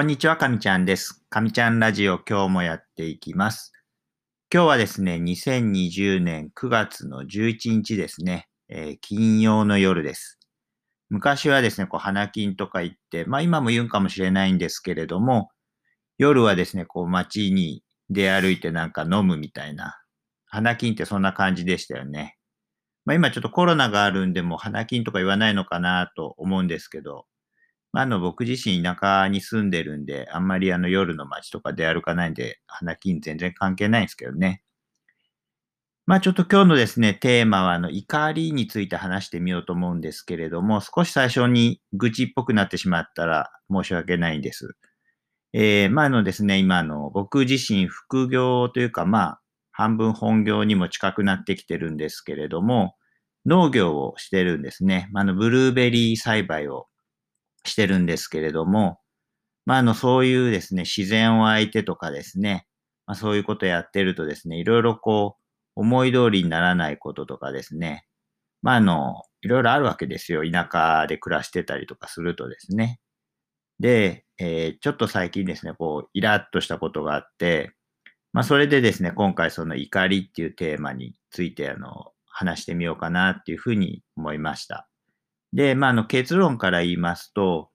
こんにちは、かみちゃんです。かみちゃんラジオ今日もやっていきます。今日はですね、2020年9月の11日ですね、えー、金曜の夜です。昔はですね、こう、花金とか行って、まあ今も言うんかもしれないんですけれども、夜はですね、こう街に出歩いてなんか飲むみたいな、花金ってそんな感じでしたよね。まあ今ちょっとコロナがあるんで、も花金とか言わないのかなと思うんですけど、あ、あの、僕自身田舎に住んでるんで、あんまりあの夜の街とか出歩かないんで、花金全然関係ないんですけどね。まあちょっと今日のですね、テーマはあの怒りについて話してみようと思うんですけれども、少し最初に愚痴っぽくなってしまったら申し訳ないんです。えー、まああのですね、今の僕自身副業というかまあ半分本業にも近くなってきてるんですけれども、農業をしてるんですね。まあのブルーベリー栽培をしてるんですけれども、まあ、あの、そういうですね、自然を相手とかですね、まあ、そういうことやってるとですね、いろいろこう、思い通りにならないこととかですね、まあ、あの、いろいろあるわけですよ。田舎で暮らしてたりとかするとですね。で、えー、ちょっと最近ですね、こう、イラッとしたことがあって、まあ、それでですね、今回その怒りっていうテーマについて、あの、話してみようかなっていうふうに思いました。で、まあ、あの結論から言いますと、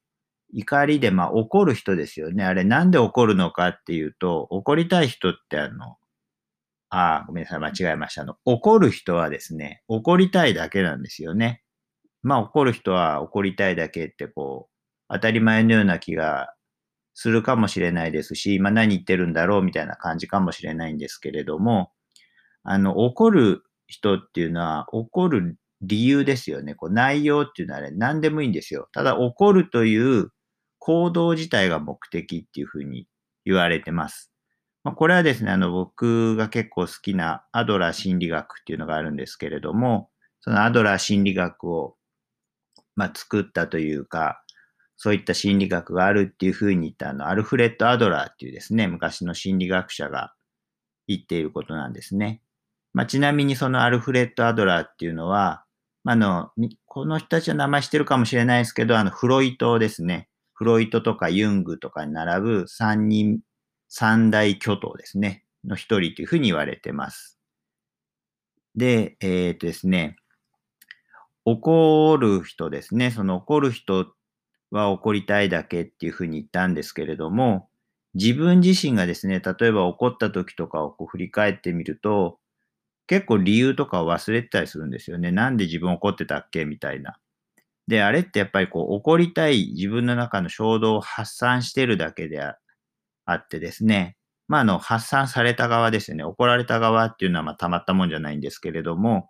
怒りで、まあ、怒る人ですよね。あれ、なんで怒るのかっていうと、怒りたい人ってあの、ああ、ごめんなさい、間違えました。あの、怒る人はですね、怒りたいだけなんですよね。まあ、怒る人は怒りたいだけって、こう、当たり前のような気がするかもしれないですし、まあ、何言ってるんだろうみたいな感じかもしれないんですけれども、あの、怒る人っていうのは、怒る理由ですよね。こう内容っていうのはね、何でもいいんですよ。ただ怒るという行動自体が目的っていうふうに言われてます。まあ、これはですね、あの僕が結構好きなアドラー心理学っていうのがあるんですけれども、そのアドラー心理学を、まあ、作ったというか、そういった心理学があるっていうふうに言ったあの、アルフレッド・アドラーっていうですね、昔の心理学者が言っていることなんですね。まあ、ちなみにそのアルフレッド・アドラーっていうのは、あの、この人たちは名前してるかもしれないですけど、あの、フロイトですね。フロイトとかユングとかに並ぶ三人、三大巨頭ですね。の一人というふうに言われてます。で、えっ、ー、とですね、怒る人ですね。その怒る人は怒りたいだけっていうふうに言ったんですけれども、自分自身がですね、例えば怒った時とかをこう振り返ってみると、結構理由とかを忘れてたりするんですよね。なんで自分怒ってたっけみたいな。で、あれってやっぱりこう怒りたい自分の中の衝動を発散してるだけであってですね。まあ、あの、発散された側ですよね。怒られた側っていうのはまあたまったもんじゃないんですけれども、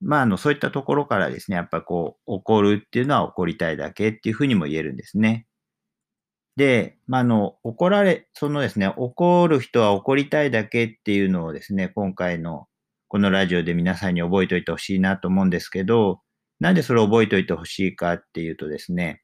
まあ、あの、そういったところからですね、やっぱりこう、怒るっていうのは怒りたいだけっていうふうにも言えるんですね。で、まあ、の、怒られ、そのですね、怒る人は怒りたいだけっていうのをですね、今回のこのラジオで皆さんに覚えておいてほしいなと思うんですけど、なんでそれを覚えておいてほしいかっていうとですね、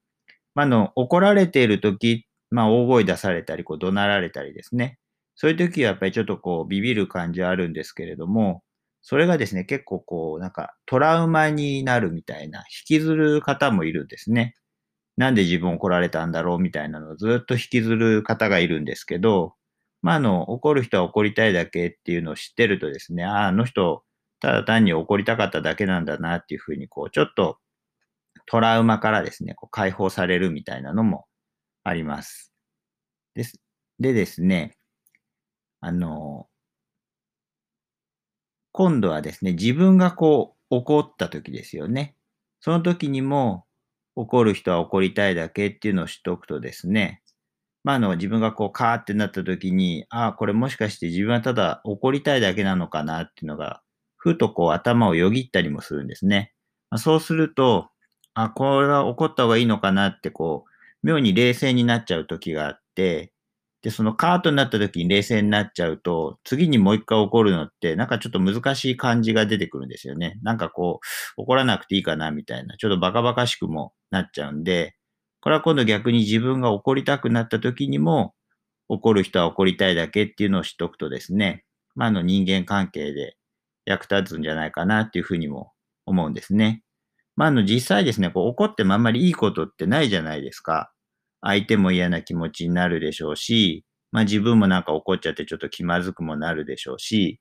まあ、の、怒られているとき、まあ、大声出されたり、こう、怒鳴られたりですね。そういうときはやっぱりちょっとこう、ビビる感じはあるんですけれども、それがですね、結構こう、なんかトラウマになるみたいな、引きずる方もいるんですね。なんで自分怒られたんだろうみたいなのをずっと引きずる方がいるんですけど、まあ、あの、怒る人は怒りたいだけっていうのを知ってるとですね、ああ、あの人、ただ単に怒りたかっただけなんだなっていうふうに、こう、ちょっとトラウマからですね、こう解放されるみたいなのもあります。です。でですね、あの、今度はですね、自分がこう怒った時ですよね。その時にも、怒る人は怒りたいだけっていうのを知っておくとですね、まあ、あの、自分がこう、カーってなった時に、ああ、これもしかして自分はただ怒りたいだけなのかなっていうのが、ふとこう、頭をよぎったりもするんですね。まあ、そうすると、あ、これは怒った方がいいのかなって、こう、妙に冷静になっちゃう時があって、で、そのカートになった時に冷静になっちゃうと、次にもう一回怒るのって、なんかちょっと難しい感じが出てくるんですよね。なんかこう、怒らなくていいかなみたいな、ちょっとバカバカしくもなっちゃうんで、これは今度逆に自分が怒りたくなった時にも、怒る人は怒りたいだけっていうのを知っておくとですね、まあ、の人間関係で役立つんじゃないかなっていうふうにも思うんですね。まあ、の実際ですね、こう怒ってもあんまりいいことってないじゃないですか。相手も嫌な気持ちになるでしょうし、まあ自分もなんか怒っちゃってちょっと気まずくもなるでしょうし、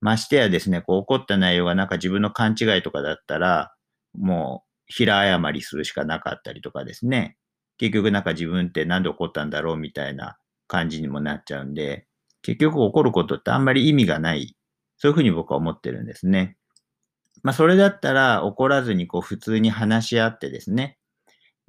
ましてやですね、こう怒った内容がなんか自分の勘違いとかだったら、もう平謝りするしかなかったりとかですね、結局なんか自分ってなんで怒ったんだろうみたいな感じにもなっちゃうんで、結局怒ることってあんまり意味がない。そういうふうに僕は思ってるんですね。まあそれだったら怒らずにこう普通に話し合ってですね、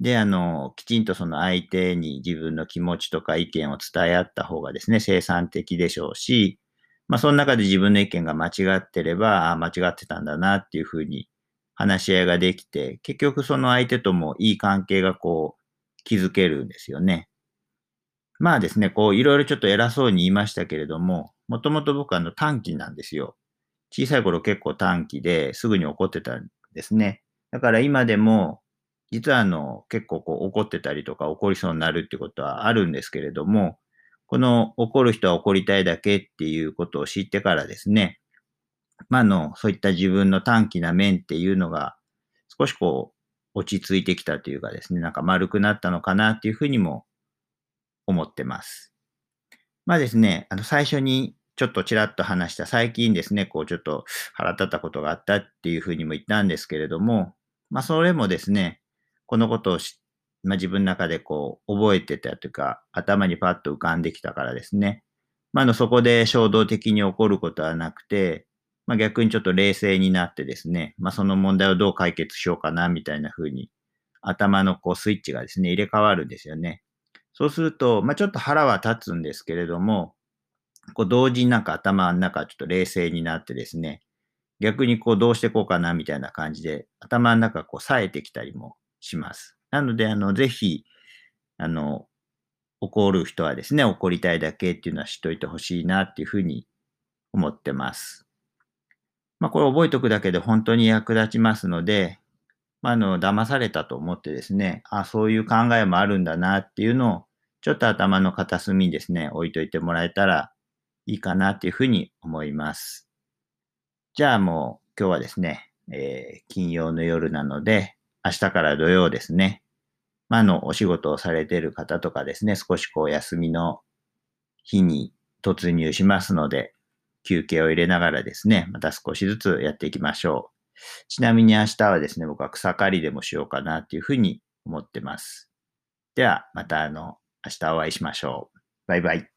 で、あの、きちんとその相手に自分の気持ちとか意見を伝え合った方がですね、生産的でしょうし、まあ、その中で自分の意見が間違ってれば、あ間違ってたんだなっていうふうに話し合いができて、結局その相手ともいい関係がこう、築けるんですよね。まあですね、こう、いろいろちょっと偉そうに言いましたけれども、もともと僕はあの短期なんですよ。小さい頃結構短期ですぐに怒ってたんですね。だから今でも実はあの、結構こう怒ってたりとか怒りそうになるってことはあるんですけれども、この怒る人は怒りたいだけっていうことを知ってからですね、まあ、の、そういった自分の短気な面っていうのが少しこう落ち着いてきたというかですね、なんか丸くなったのかなっていうふうにも思ってます。まあですね、あの最初にちょっとちらっと話した最近ですね、こうちょっと腹立ったことがあったっていうふうにも言ったんですけれども、まあそれもですね、このことをまあ、自分の中でこう覚えてたというか、頭にパッと浮かんできたからですね。まあ、のそこで衝動的に起こることはなくて、まあ、逆にちょっと冷静になってですね、まあ、その問題をどう解決しようかなみたいな風に頭のこうスイッチがですね、入れ替わるんですよね。そうすると、まあ、ちょっと腹は立つんですけれども、こう同時になんか頭の中ちょっと冷静になってですね、逆にこうどうしていこうかなみたいな感じで頭の中こう冴えてきたりもします。なので、あの、ぜひ、あの、怒る人はですね、怒りたいだけっていうのは知っといてほしいなっていうふうに思ってます。まあ、これ覚えておくだけで本当に役立ちますので、まあ、あの、騙されたと思ってですね、あ、そういう考えもあるんだなっていうのを、ちょっと頭の片隅にですね、置いといてもらえたらいいかなっていうふうに思います。じゃあもう今日はですね、えー、金曜の夜なので、明日から土曜ですね。まあ、の、お仕事をされている方とかですね、少しこう休みの日に突入しますので、休憩を入れながらですね、また少しずつやっていきましょう。ちなみに明日はですね、僕は草刈りでもしようかなっていうふうに思ってます。では、またあの、明日お会いしましょう。バイバイ。